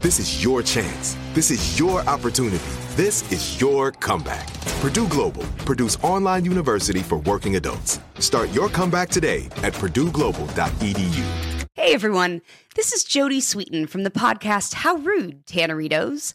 This is your chance. This is your opportunity. This is your comeback. Purdue Global, Purdue's online university for working adults. Start your comeback today at purdueglobal.edu. Hey everyone, this is Jodie Sweetin from the podcast How Rude, Tanneritos.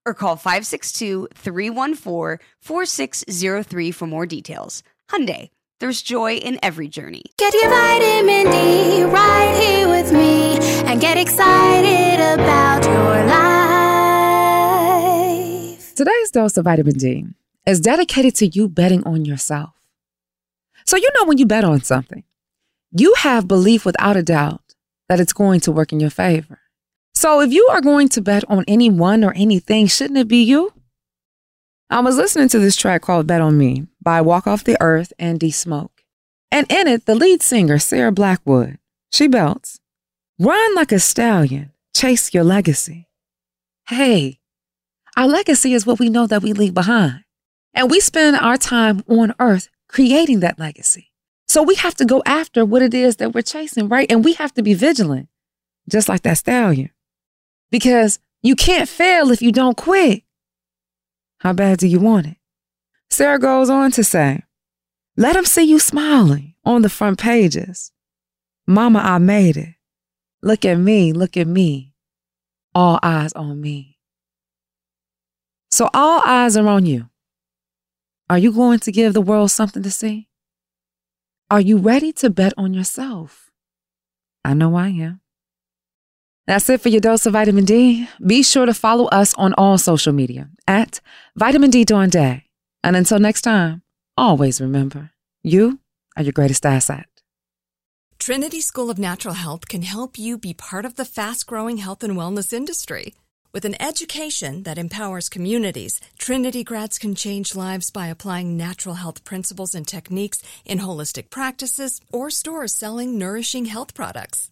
or call 562-314-4603 for more details. Hyundai, there's joy in every journey. Get your vitamin D right here with me and get excited about your life. Today's dose of vitamin D is dedicated to you betting on yourself. So, you know, when you bet on something, you have belief without a doubt that it's going to work in your favor. So if you are going to bet on anyone or anything, shouldn't it be you? I was listening to this track called Bet on Me by Walk Off the Earth and D Smoke. And in it, the lead singer, Sarah Blackwood, she belts, Run like a stallion, chase your legacy. Hey, our legacy is what we know that we leave behind. And we spend our time on earth creating that legacy. So we have to go after what it is that we're chasing, right? And we have to be vigilant, just like that stallion because you can't fail if you don't quit. How bad do you want it? Sarah goes on to say, let them see you smiling on the front pages. Mama, I made it. Look at me, look at me. All eyes on me. So all eyes are on you. Are you going to give the world something to see? Are you ready to bet on yourself? I know I am. That's it for your dose of vitamin D. Be sure to follow us on all social media at Vitamin D Dawn Day. And until next time, always remember you are your greatest asset. Trinity School of Natural Health can help you be part of the fast growing health and wellness industry. With an education that empowers communities, Trinity grads can change lives by applying natural health principles and techniques in holistic practices or stores selling nourishing health products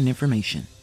important information.